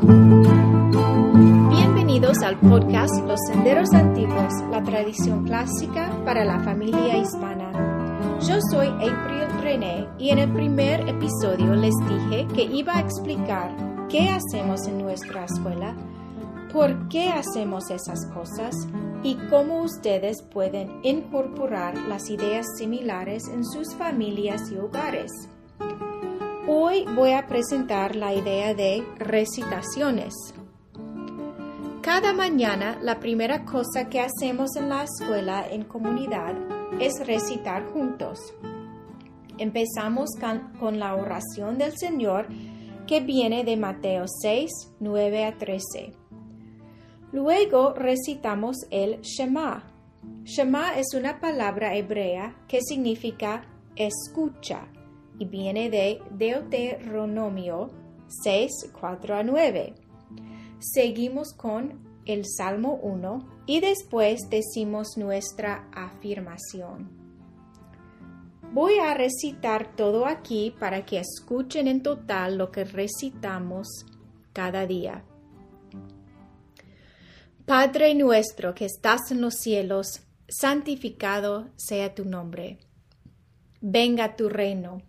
Bienvenidos al podcast Los Senderos Antiguos, la tradición clásica para la familia hispana. Yo soy April René y en el primer episodio les dije que iba a explicar qué hacemos en nuestra escuela, por qué hacemos esas cosas y cómo ustedes pueden incorporar las ideas similares en sus familias y hogares. Hoy voy a presentar la idea de recitaciones. Cada mañana la primera cosa que hacemos en la escuela en comunidad es recitar juntos. Empezamos con la oración del Señor que viene de Mateo 6, 9 a 13. Luego recitamos el Shema. Shema es una palabra hebrea que significa escucha y viene de Deuteronomio 6, 4 a 9. Seguimos con el Salmo 1 y después decimos nuestra afirmación. Voy a recitar todo aquí para que escuchen en total lo que recitamos cada día. Padre nuestro que estás en los cielos, santificado sea tu nombre. Venga tu reino,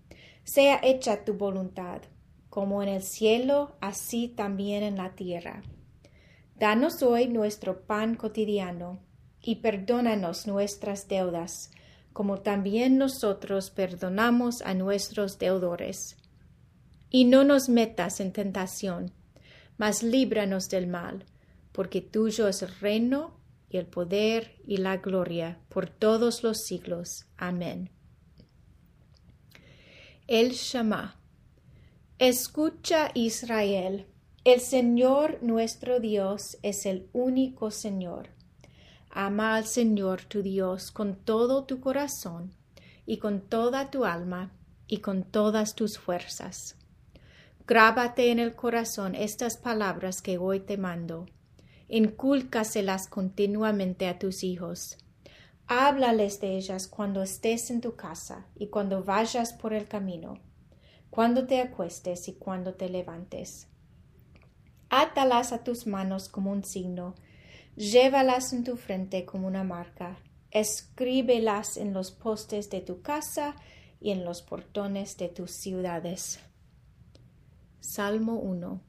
sea hecha tu voluntad, como en el cielo, así también en la tierra. Danos hoy nuestro pan cotidiano, y perdónanos nuestras deudas, como también nosotros perdonamos a nuestros deudores. Y no nos metas en tentación, mas líbranos del mal porque tuyo es el reino y el poder y la gloria por todos los siglos. Amén. El Shema. Escucha Israel, el Señor nuestro Dios es el único Señor. Ama al Señor tu Dios con todo tu corazón y con toda tu alma y con todas tus fuerzas. Grábate en el corazón estas palabras que hoy te mando incúlcaselas continuamente a tus hijos. Háblales de ellas cuando estés en tu casa y cuando vayas por el camino, cuando te acuestes y cuando te levantes. Átalas a tus manos como un signo, llévalas en tu frente como una marca, escríbelas en los postes de tu casa y en los portones de tus ciudades. Salmo 1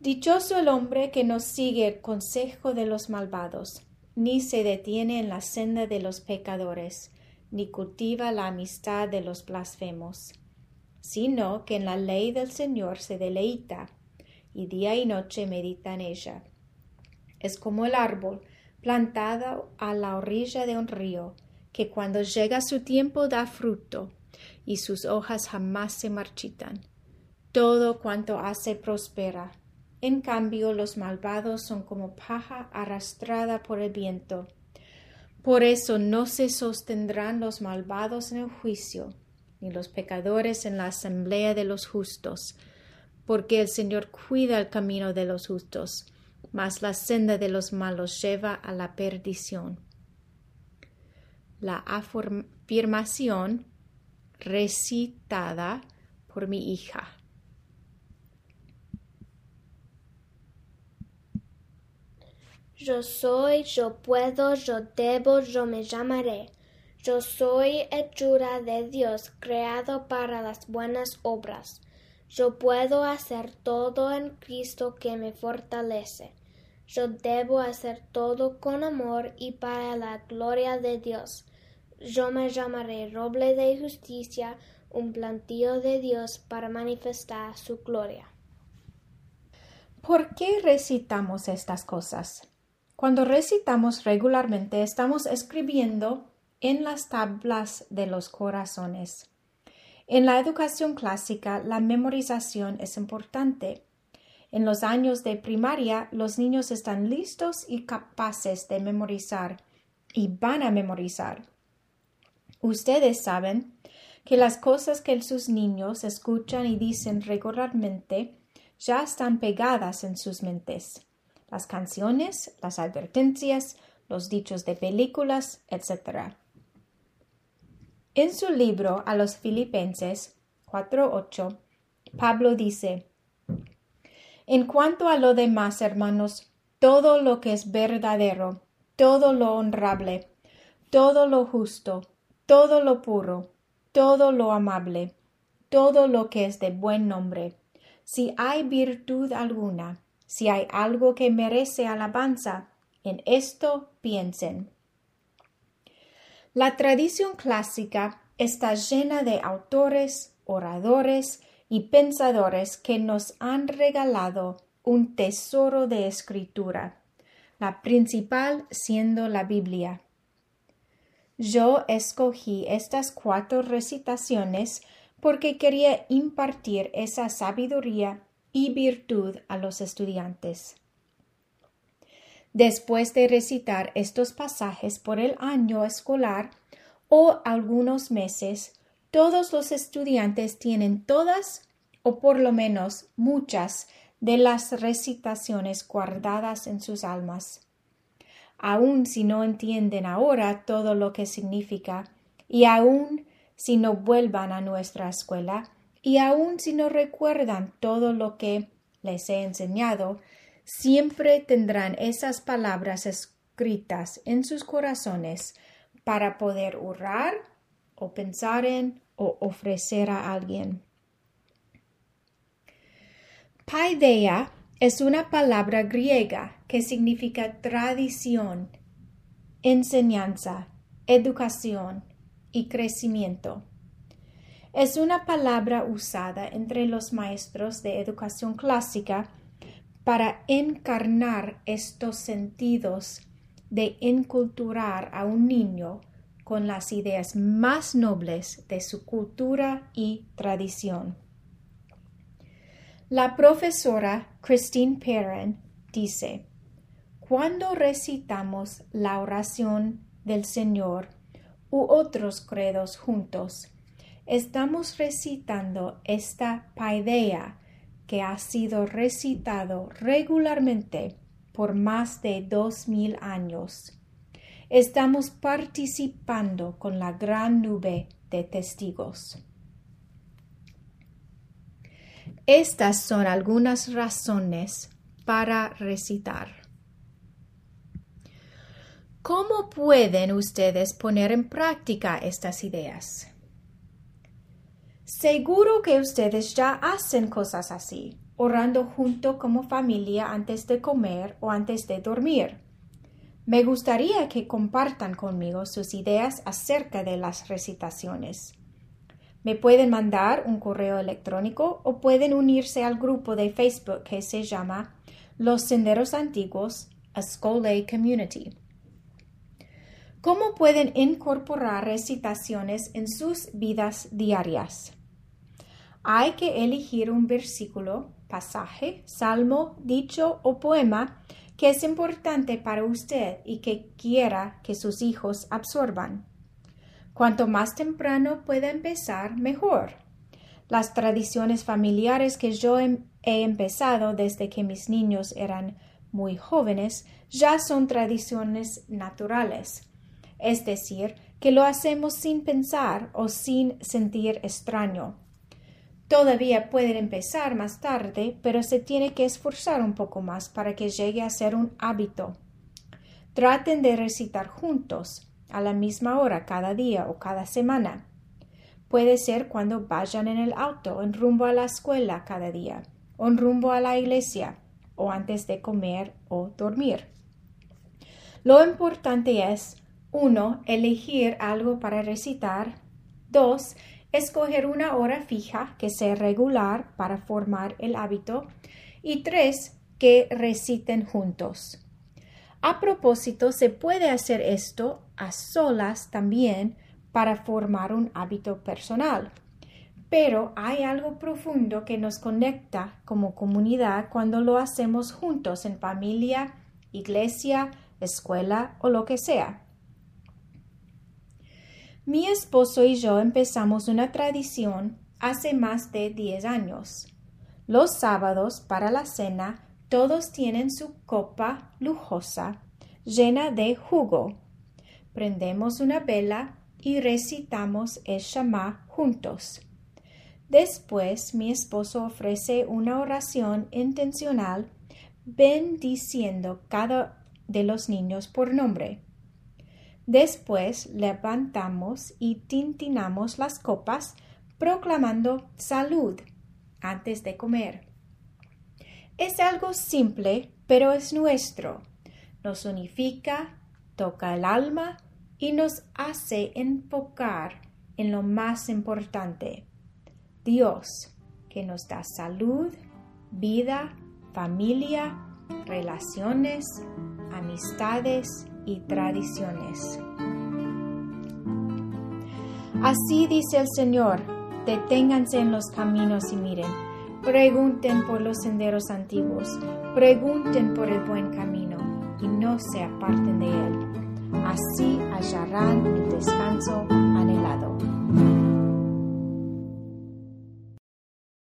Dichoso el hombre que no sigue el consejo de los malvados, ni se detiene en la senda de los pecadores, ni cultiva la amistad de los blasfemos, sino que en la ley del Señor se deleita, y día y noche medita en ella. Es como el árbol plantado a la orilla de un río, que cuando llega su tiempo da fruto, y sus hojas jamás se marchitan. Todo cuanto hace prospera en cambio, los malvados son como paja arrastrada por el viento. Por eso no se sostendrán los malvados en el juicio, ni los pecadores en la asamblea de los justos, porque el Señor cuida el camino de los justos, mas la senda de los malos lleva a la perdición. La afirmación recitada por mi hija. Yo soy, yo puedo, yo debo, yo me llamaré. Yo soy hechura de Dios, creado para las buenas obras. Yo puedo hacer todo en Cristo que me fortalece. Yo debo hacer todo con amor y para la gloria de Dios. Yo me llamaré roble de justicia, un plantío de Dios para manifestar su gloria. ¿Por qué recitamos estas cosas? Cuando recitamos regularmente estamos escribiendo en las tablas de los corazones. En la educación clásica la memorización es importante. En los años de primaria los niños están listos y capaces de memorizar y van a memorizar. Ustedes saben que las cosas que sus niños escuchan y dicen regularmente ya están pegadas en sus mentes las canciones, las advertencias, los dichos de películas, etc. En su libro a los Filipenses 4.8, Pablo dice, En cuanto a lo demás, hermanos, todo lo que es verdadero, todo lo honrable, todo lo justo, todo lo puro, todo lo amable, todo lo que es de buen nombre. Si hay virtud alguna, si hay algo que merece alabanza, en esto piensen. La tradición clásica está llena de autores, oradores y pensadores que nos han regalado un tesoro de escritura, la principal siendo la Biblia. Yo escogí estas cuatro recitaciones porque quería impartir esa sabiduría y virtud a los estudiantes. Después de recitar estos pasajes por el año escolar o algunos meses, todos los estudiantes tienen todas o por lo menos muchas de las recitaciones guardadas en sus almas. Aun si no entienden ahora todo lo que significa, y aun si no vuelvan a nuestra escuela, y aun si no recuerdan todo lo que les he enseñado, siempre tendrán esas palabras escritas en sus corazones para poder orar o pensar en o ofrecer a alguien. Paideia es una palabra griega que significa tradición, enseñanza, educación y crecimiento. Es una palabra usada entre los maestros de educación clásica para encarnar estos sentidos de enculturar a un niño con las ideas más nobles de su cultura y tradición. La profesora Christine Perrin dice, cuando recitamos la oración del Señor u otros credos juntos, estamos recitando esta paideia que ha sido recitado regularmente por más de dos mil años. Estamos participando con la gran nube de testigos. Estas son algunas razones para recitar. ¿Cómo pueden ustedes poner en práctica estas ideas? Seguro que ustedes ya hacen cosas así, orando junto como familia antes de comer o antes de dormir. Me gustaría que compartan conmigo sus ideas acerca de las recitaciones. Me pueden mandar un correo electrónico o pueden unirse al grupo de Facebook que se llama Los Senderos Antiguos, a School Community. ¿Cómo pueden incorporar recitaciones en sus vidas diarias? Hay que elegir un versículo, pasaje, salmo, dicho o poema que es importante para usted y que quiera que sus hijos absorban. Cuanto más temprano pueda empezar, mejor. Las tradiciones familiares que yo em, he empezado desde que mis niños eran muy jóvenes ya son tradiciones naturales, es decir, que lo hacemos sin pensar o sin sentir extraño. Todavía pueden empezar más tarde, pero se tiene que esforzar un poco más para que llegue a ser un hábito. Traten de recitar juntos, a la misma hora cada día o cada semana. Puede ser cuando vayan en el auto, en rumbo a la escuela cada día, o en rumbo a la iglesia, o antes de comer o dormir. Lo importante es uno, Elegir algo para recitar. 2. Escoger una hora fija que sea regular para formar el hábito. Y 3. Que reciten juntos. A propósito, se puede hacer esto a solas también para formar un hábito personal. Pero hay algo profundo que nos conecta como comunidad cuando lo hacemos juntos en familia, iglesia, escuela o lo que sea. Mi esposo y yo empezamos una tradición hace más de 10 años. Los sábados para la cena todos tienen su copa lujosa llena de jugo. Prendemos una vela y recitamos el Shema juntos. Después mi esposo ofrece una oración intencional bendiciendo cada de los niños por nombre. Después levantamos y tintinamos las copas proclamando salud antes de comer. Es algo simple, pero es nuestro. Nos unifica, toca el alma y nos hace enfocar en lo más importante, Dios, que nos da salud, vida, familia, relaciones, amistades y tradiciones. Así dice el Señor, deténganse en los caminos y miren, pregunten por los senderos antiguos, pregunten por el buen camino y no se aparten de él. Así hallarán el descanso anhelado.